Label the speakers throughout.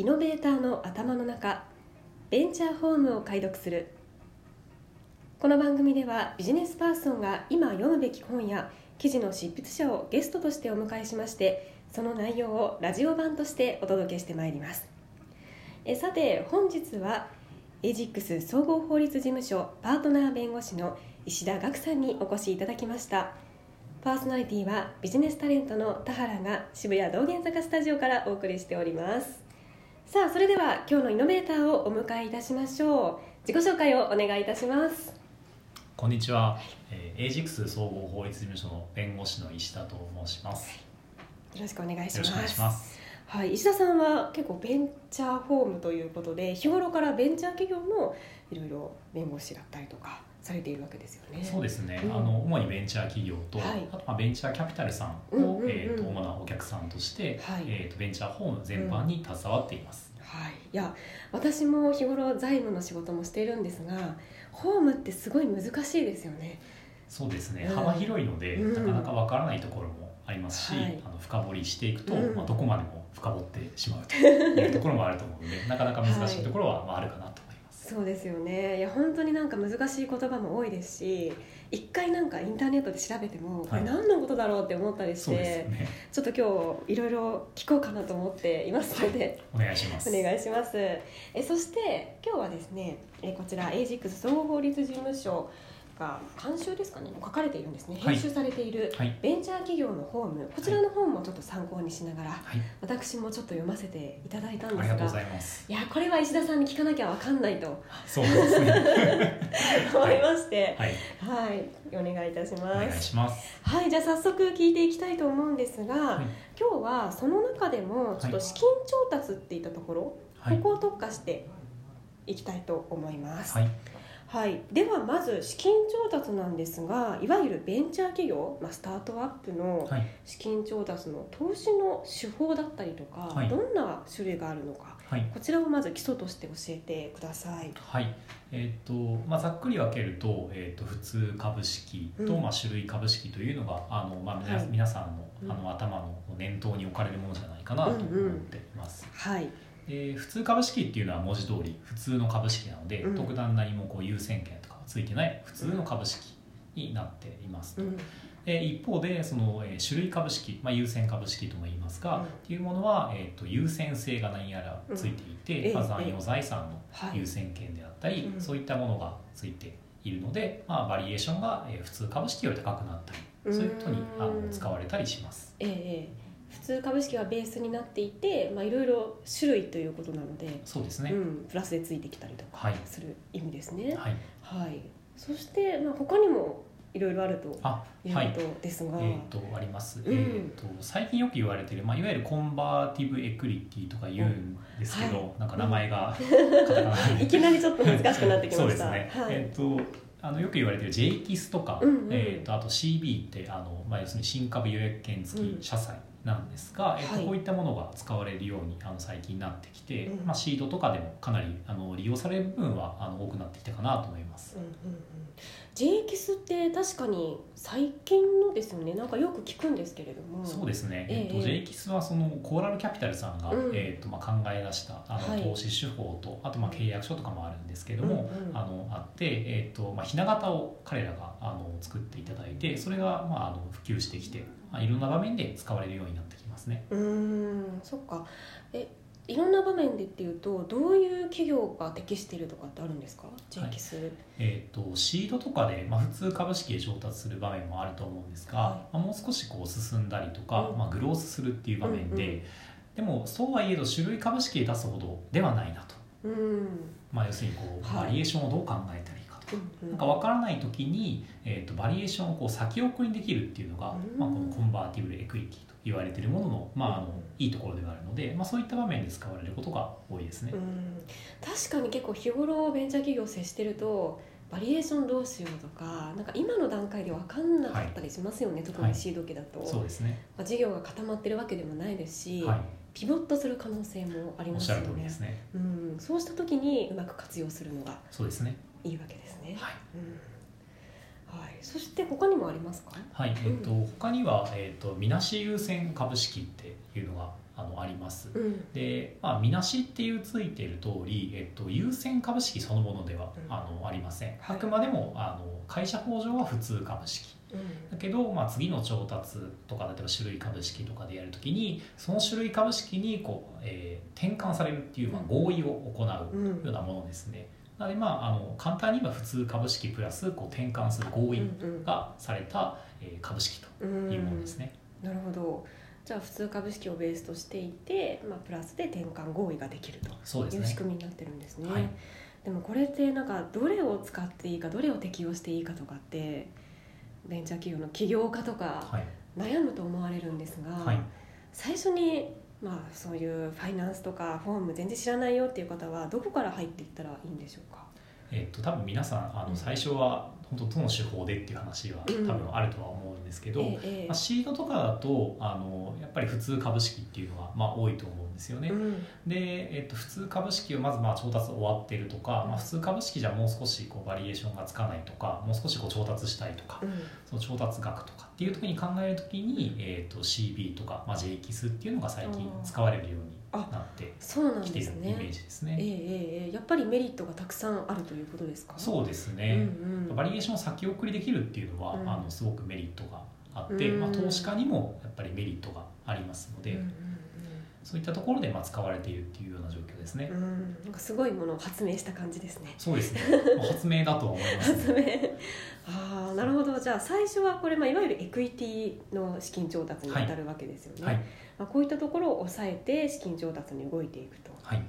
Speaker 1: イノベーターの頭の中ベンチャーホームを解読する。この番組ではビジネスパーソンが今読むべき本や記事の執筆者をゲストとしてお迎えしましてその内容をラジオ版としてお届けしてまいります。えさて本日はエジックス総合法律事務所パートナー弁護士の石田岳さんにお越しいただきました。パーソナリティはビジネスタレントの田原が渋谷道玄坂スタジオからお送りしております。さあそれでは今日のイノベーターをお迎えいたしましょう。自己紹介をお願いいたします。
Speaker 2: こんにちは、えー、エイジクス総合法律事務所の弁護士の石田と申します。
Speaker 1: よろしくお願いします。
Speaker 2: よろしくお願いします。
Speaker 1: はい、石田さんは結構ベンチャーホームということで日頃からベンチャー企業のいろいろ弁護士だったりとかされているわけですよね。
Speaker 2: そうですね、
Speaker 1: うん。
Speaker 2: あの主にベンチャー企業と、
Speaker 1: はい。
Speaker 2: あとまあベンチャーキャピタルさんを、
Speaker 1: うんうんうん。
Speaker 2: えー、と主なお客さんとして、
Speaker 1: はい。
Speaker 2: えー、とベンチャーホーム全般に携わっています、
Speaker 1: はい、いや私も日頃財務の仕事もしているんですがホームってすごい難しいですよね。
Speaker 2: そうですね、
Speaker 1: うん。
Speaker 2: 幅広いので、
Speaker 1: うん。
Speaker 2: なかなかわからないところもありますし、
Speaker 1: はい。
Speaker 2: あの深掘りしていくと、
Speaker 1: うん。
Speaker 2: まあ、どこまでも深掘ってしまうと いうところもあると思うのでなかなか難しいところはまああるかなと
Speaker 1: そうですよね。いや本当になんか難しい言葉も多いですし一回なんかインターネットで調べてもこれ何のことだろうって思ったりして、
Speaker 2: ね。
Speaker 1: ちょっと今日いろいろ聞こうかなと思っていますので、
Speaker 2: お願いします。
Speaker 1: お願いします。えそして今日はですねえこちらエイジックス総合法律事務所が監修ですかね書かれているんですね。
Speaker 2: はい。
Speaker 1: 編集されている
Speaker 2: はい。
Speaker 1: ベンチャー企業のホーム。こちらの本もちょっと参考にしながら
Speaker 2: はい。
Speaker 1: 私もちょっと読ませていただいたんです
Speaker 2: ありがとうご
Speaker 1: が
Speaker 2: ざいます。
Speaker 1: いやこれは石田さんに聞かなきゃわかんないと。
Speaker 2: そうですね。
Speaker 1: 思いまして。
Speaker 2: はい。
Speaker 1: はい。お願いいたし
Speaker 2: お
Speaker 1: ます。
Speaker 2: 願いします。
Speaker 1: はいじゃあ早速聞いていきたいと思うんですが、
Speaker 2: はい。
Speaker 1: 今日はその中でもちょっと資金調達っていったところ、
Speaker 2: はい。
Speaker 1: ここを特化していきたいと思います、
Speaker 2: はい
Speaker 1: はい、ではまず資金調達なんですがいわゆるベンチャー企業、まあ、スタートアップの
Speaker 2: はい。
Speaker 1: 資金調達の投資の手法だったりとか、
Speaker 2: はい。
Speaker 1: どんな種類があるのか
Speaker 2: はい。
Speaker 1: こちらをまず基礎として教えてください。
Speaker 2: はい。えーとまあ、ざっくり分けると,、えー、と普通株式と、
Speaker 1: うん。
Speaker 2: まあ、種類株式というのがあの、まあ皆さんの
Speaker 1: うん。
Speaker 2: あの頭の念頭に置かれるものじゃないかなと思っています。
Speaker 1: はい、
Speaker 2: で普通株式っていうのは文字通り普通の株式なので、
Speaker 1: うん。
Speaker 2: 特段何もこう優先権とかはついてない普通の株式になっています。
Speaker 1: うん。
Speaker 2: で一方でその、えー種類株式、まあ、優先株式とも言いますが、
Speaker 1: うん。
Speaker 2: っていうものは、えー、と優先性が何やらついていて、まあ、残余財産の
Speaker 1: はい。
Speaker 2: 優先権であったり、
Speaker 1: うん。
Speaker 2: そういったものがついているので、まあ、バリエーションが、えー普通株式より高くなったりそういうことにあの使われたりします。
Speaker 1: ええええ普通株式がベースになっていて、まあ、いろいろ種類ということなので、
Speaker 2: そうですね、
Speaker 1: うん、プラスでついてきたりとか
Speaker 2: はい。
Speaker 1: する意味ですね。
Speaker 2: はい、
Speaker 1: はい、そして、まあ、他にもいろいろあると
Speaker 2: あ
Speaker 1: い。う
Speaker 2: はい
Speaker 1: ことですが、
Speaker 2: えー、とあります、
Speaker 1: うん。
Speaker 2: えー、と最近よく言われてる、まあ、いわゆるコンバーティブエクリティとか言うんですけど、
Speaker 1: はい。
Speaker 2: なんか名前がカタカナで
Speaker 1: いきなりちょっと難しくなってき
Speaker 2: そう
Speaker 1: ました。
Speaker 2: ですね、
Speaker 1: はい
Speaker 2: えっ、とあのよく言われてる J キスとか、
Speaker 1: うんうん
Speaker 2: えー、とあと CB ってあの、まあ、要するに新株予約権付き社債なんですが、えーと
Speaker 1: はい。
Speaker 2: こういったものが使われるようにあの最近なってきて、
Speaker 1: うん。
Speaker 2: まあ、シードとかでもかなりあの利用される部分はあの多くなってきたかなと思います。
Speaker 1: うんうんうん、J キスって確かに最近のですよね。なんかよく聞くんですけれども。
Speaker 2: そうですね、
Speaker 1: ええ
Speaker 2: えっと J キスはそのコーラルキャピタルさんが、
Speaker 1: うん。
Speaker 2: えっとまあ、考え出したあの、
Speaker 1: はい。
Speaker 2: 投資手法とあとまあ契約書とかもあるんですけども、
Speaker 1: うんうん。
Speaker 2: あのあって、えっとまあ、ひな形を彼らがあの作っていただいてそれが、まあ、あの普及してきて、まあ、いろんな場面で使われるようになってきますね。
Speaker 1: うーん。そっか。えいろんな場面でっていうとどういう企業が適しているとかってあるんですか？キス、
Speaker 2: えー、とシードとかで、まあ、普通株式で調達する場面もあると思うんですが、
Speaker 1: は
Speaker 2: まあ、もう少しこう進んだりとか、
Speaker 1: うん。
Speaker 2: まあ、グロースするっていう場面で、
Speaker 1: うんうん。
Speaker 2: でもそうはいえど種類株式で出すほどではないなと、
Speaker 1: うん。
Speaker 2: まあ、要するにこう、
Speaker 1: はい。
Speaker 2: バリュエーションをどう考えたらいいかと。か。
Speaker 1: うんうん。
Speaker 2: なんか分からない時に、えー、とバリュエーションをこう先送りにできるっていうのが、
Speaker 1: うん。
Speaker 2: まあ、このコンバーティブルエクイティ。と言われているものの,、まあ、あの
Speaker 1: うん
Speaker 2: いいところではあるので、まあ、そういった場面で使われることが多いですね。
Speaker 1: うん。確かに結構日頃ベンチャー企業接してるとバリュエーションどうしようとかなんか今の段階で分かんなかったりしますよね、特にシード期だと、
Speaker 2: そうですね、
Speaker 1: まあ、事業が固まってるわけでもないですし、
Speaker 2: はい、
Speaker 1: ピボットする可能性もありますよね。
Speaker 2: ね。
Speaker 1: うん、そうした時にうまく活用するのが
Speaker 2: そうですね。
Speaker 1: いいわけですね、
Speaker 2: はい。
Speaker 1: はい、そして他にもありますか？
Speaker 2: はいえっと他には、えっと、みなし優先株式っていうのがあのあります。
Speaker 1: うん
Speaker 2: で、まあ、みなしっていうついている通り、えっと、優先株式そのものでは、
Speaker 1: うん
Speaker 2: あのありません。
Speaker 1: はい
Speaker 2: あくまでもあの会社法上は普通株式。
Speaker 1: うん
Speaker 2: だけど、まあ、次の調達とか例えば種類株式とかでやるときにその種類株式にこう、えー転換されるっていう、まあ、合意を行う
Speaker 1: うん
Speaker 2: ようなものですね。なので、まあ、あの簡単に言えば普通株式プラスこう転換する合意
Speaker 1: うん
Speaker 2: がされた、えー株式と
Speaker 1: うん
Speaker 2: いうものですね。
Speaker 1: なるほどじゃあ普通株式をベースとしていて、まあ、プラスで転換合意ができると
Speaker 2: そうですね。
Speaker 1: いう仕組みになってるんですね。
Speaker 2: はい
Speaker 1: でもこれってなんかどれを使っていいかどれを適用していいかとかってベンチャー企業の起業家とか
Speaker 2: はい
Speaker 1: 悩むと思われるんですが、
Speaker 2: はい
Speaker 1: 最初にまあそういうファイナンスとかフォーム全然知らないよっていう方はどこから入っていったらいいんでしょうか？
Speaker 2: えっと多分皆さんあの最初は本当どの手法でっていう話は多
Speaker 1: うん。
Speaker 2: 分あるとは思うんですけど、
Speaker 1: ええええ。
Speaker 2: まあ、シードとかだとあのやっぱり普通株式っていうのがまあ多いと思うんですよね。
Speaker 1: うん。
Speaker 2: で、えっと、普通株式をまずまあ調達終わってるとか、まあ、普通株式じゃもう少しこうバリエーションがつかないとかもう少しこう調達したいとか
Speaker 1: うん。
Speaker 2: その調達額とかっていう時に考える時に、えっと CB とか、まあ、J キスっていうのが最近使われるようになって
Speaker 1: そうなん
Speaker 2: きてい
Speaker 1: ですね。
Speaker 2: るイメー。ジですね。
Speaker 1: ええええ。ええやっぱりメリットがたくさんあるということですか？
Speaker 2: そうですね、
Speaker 1: うんうん。
Speaker 2: バリエーションを先送りできるっていうのは、
Speaker 1: うん。
Speaker 2: あのすごくメリットがあって、
Speaker 1: うん。
Speaker 2: まあ、投資家にもやっぱりメリットがありますので、
Speaker 1: うん
Speaker 2: そういったところでまあ使われているっていうような状況ですね。
Speaker 1: うんなんかすごいものを発明した感じですね。
Speaker 2: そうですね。まあ発明だとは思います、
Speaker 1: 発 明ああなるほどじゃあ最初はこれ、まあ、いわゆるエクイティの資金調達に当たるわけですよね、
Speaker 2: はい
Speaker 1: まあ、こういったところを抑えて資金調達に動いていくと
Speaker 2: はい。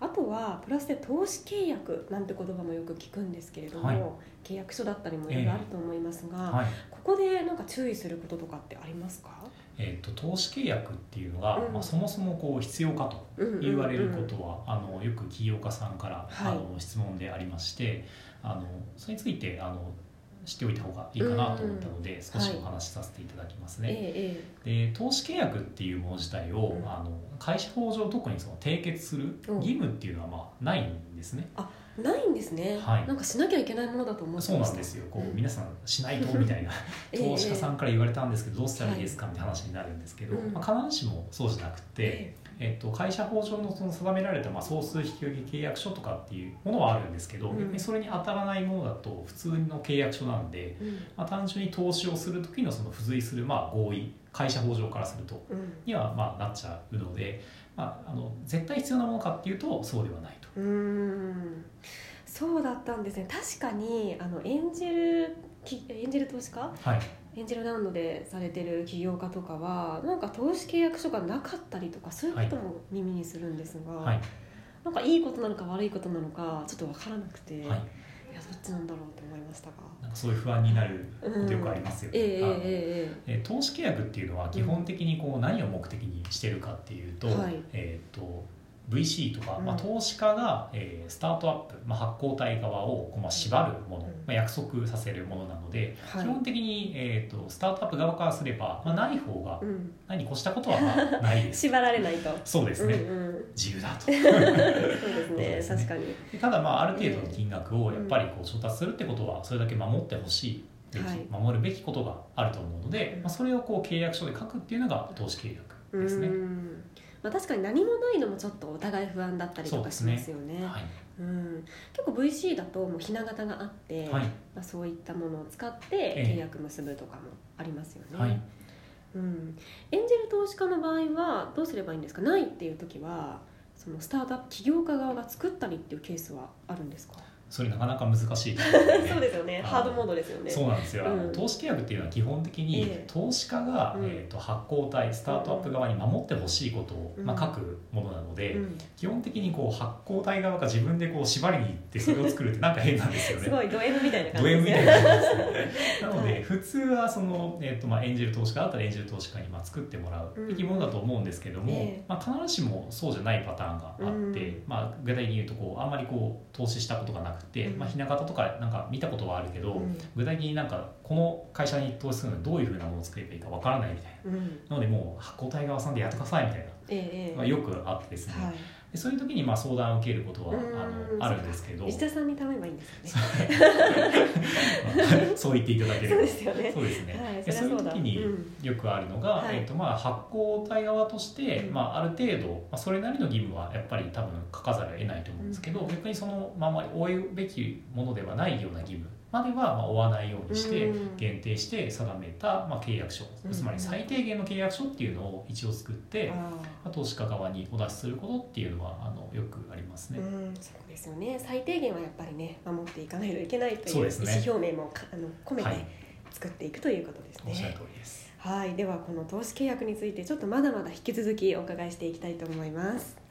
Speaker 1: あとはプラスで投資契約なんて言葉もよく聞くんですけれども、
Speaker 2: はい
Speaker 1: 契約書だったりもいろいろあると思いますが、
Speaker 2: はい。
Speaker 1: ここでなんか注意することとかってありますか、
Speaker 2: えっ、と投資契約っていうのが、
Speaker 1: うん。
Speaker 2: まあそもそもこう必要かと
Speaker 1: うんうんうん。
Speaker 2: 言われることは、あのよく起業家さんから、
Speaker 1: はい。
Speaker 2: あの質問でありまして、あのそれについてあの知っておいた方がいいかなと思ったので、少しお話しさせていただきますね。
Speaker 1: ええ
Speaker 2: で投資契約っていうもの自体を、
Speaker 1: うん。
Speaker 2: あの会社法上特にその締結する
Speaker 1: うん。
Speaker 2: 義務っていうのはまあないんですね。
Speaker 1: ええないんですね、
Speaker 2: はい。
Speaker 1: なんかしなきゃいけないものだと思って
Speaker 2: そうなんですよ。こう、
Speaker 1: うん。
Speaker 2: 皆さんしないとみたいな
Speaker 1: え え
Speaker 2: 投資家さんから言われたんですけどどうしたらいいですかみたいな話になるんですけど、
Speaker 1: うん
Speaker 2: まあ、必ずしもそうじゃなくて、
Speaker 1: え
Speaker 2: え。っと、会社法上のその定められたまあ総数引き受け契約書とかっていうものはあるんですけど、
Speaker 1: うん。
Speaker 2: それに当たらないものだと普通の契約書なんで、
Speaker 1: えうん。
Speaker 2: まあ、単純に投資をする時のその付随するまあ合意会社法上からすると
Speaker 1: うん。
Speaker 2: にはまあなっちゃうので、まあ、あの絶対必要なものかっていうとそうではないと。
Speaker 1: うーん。そうだったんですね。確かにあのエンジェルきエンジェル投資家？
Speaker 2: はい。
Speaker 1: エンジェルラウンドでされてる起業家とかはなんか投資契約書がなかったりとかそういうことも耳にするんですが、
Speaker 2: はい。
Speaker 1: なんかいいことなのか悪いことなのかちょっと分からなくて、
Speaker 2: はい
Speaker 1: い、やどっちなんだろうと思いましたが。
Speaker 2: なんかそういう不安になることよくありますよね。
Speaker 1: えええ
Speaker 2: あの
Speaker 1: ええ。
Speaker 2: えー投資契約っていうのは基本的にこう何を目的にしてるかっていうと,、
Speaker 1: はい。
Speaker 2: えー、と VC とか、
Speaker 1: うん。
Speaker 2: まあ、投資家が、えースタートアップ、まあ、発行体側をこう、まあ、縛るもの、
Speaker 1: うん。
Speaker 2: まあ、約束させるものなので、
Speaker 1: はい。
Speaker 2: 基本的に、えー、とスタートアップ側からすれば、まあ、ない方が
Speaker 1: うん、
Speaker 2: 何に越したことはまあないです。
Speaker 1: 縛られないと。
Speaker 2: そうですね、
Speaker 1: うんうん、
Speaker 2: 自由だと。
Speaker 1: そうですね。
Speaker 2: ね。
Speaker 1: 確かに。
Speaker 2: でただまあある程度の金額をやっぱりこう調達するってことはそれだけ守ってほしいべき、
Speaker 1: はい
Speaker 2: 守るべきことがあると思うので、
Speaker 1: うん。
Speaker 2: まあ、それをこう契約書で書くっていうのが投資契約ですね。
Speaker 1: うんまあ、確かに何もないのもちょっとお互い不安だったりとかしますすよね。
Speaker 2: はい。
Speaker 1: うん、結構 VC だともうひな形があって、
Speaker 2: はい。
Speaker 1: まあ、そういったものを使って
Speaker 2: ええ。
Speaker 1: 契約結ぶとかもありますよね。
Speaker 2: はい。
Speaker 1: うん、エンジェル投資家の場合はどうすればいいんですか？ないっていう時はそのスタートアップ起業家側が作ったりっていうケースはあるんですか？
Speaker 2: それなかなか難しいところで。
Speaker 1: そうですよね。ハードモードですよね。
Speaker 2: そうなんですよ、
Speaker 1: うん。
Speaker 2: 投資契約っていうのは基本的に
Speaker 1: ええ。
Speaker 2: 投資家が、
Speaker 1: うん。
Speaker 2: えー、と発行体スタートアップ側に守ってほしいことを、
Speaker 1: うん。
Speaker 2: まあ、書くものなので、
Speaker 1: うん、
Speaker 2: 基本的にこう発行体側が自分でこう縛りに行ってそれを作るってなんか変なんですよね。
Speaker 1: すごいド M みたいな感
Speaker 2: ド
Speaker 1: じですね。
Speaker 2: なので普通はその、えーとまあ、エンジェル投資家だったらエンジェル投資家にまあ作ってもらうべきものだと思うんですけども、
Speaker 1: ええ。
Speaker 2: まあ、必ずしもそうじゃないパターンがあって、
Speaker 1: うん。
Speaker 2: まあ、具体的に言うとこうあんまりこう投資したことがなくて、
Speaker 1: うん。
Speaker 2: まあ、ひな形とかなんか見たことはあるけど、
Speaker 1: うん。
Speaker 2: 具体的になんかこの会社に投資するのにどういうふうなものを作ればいいかわからないみたいな。
Speaker 1: うん、
Speaker 2: なのでもう発行体側さんでやってくださいみたいな、
Speaker 1: ええええ。
Speaker 2: まあ、よくあってですね、
Speaker 1: はい。
Speaker 2: でそういう時にまあ相談を受けることはあ
Speaker 1: うん。
Speaker 2: のあるんですけど。
Speaker 1: 石田さんに頼めばいいんですよね。
Speaker 2: そう言っていただけれ
Speaker 1: そう
Speaker 2: ば
Speaker 1: ですよね。
Speaker 2: そうですね、
Speaker 1: はい
Speaker 2: でそういう時に
Speaker 1: うん。
Speaker 2: よくあるのが、
Speaker 1: はい。
Speaker 2: えーとまあ、発行体側として、
Speaker 1: うん。
Speaker 2: まあ、ある程度、まあ、それなりの義務はやっぱり多分書かざるを得ないと思うんですけど、
Speaker 1: うん。
Speaker 2: 逆にそのままり負うべきものではないような義務まではまあ負わないようにして
Speaker 1: うん
Speaker 2: 限定して定めた、まあ、契約書、
Speaker 1: うん
Speaker 2: つまり最低限の契約書っていうのを一応作って、
Speaker 1: あ
Speaker 2: まあ投資家側にお出しすることっていうのはあのよくありますね。
Speaker 1: ーうん、そうですよね。最低限はやっぱりね、守っていかないといけないという意思表明もかあの込めて
Speaker 2: はい
Speaker 1: 作っていくということです
Speaker 2: おっしゃる
Speaker 1: ね。
Speaker 2: 通りです。
Speaker 1: はい、ではこの投資契約についてちょっとまだまだ引き続きお伺いしていきたいと思います。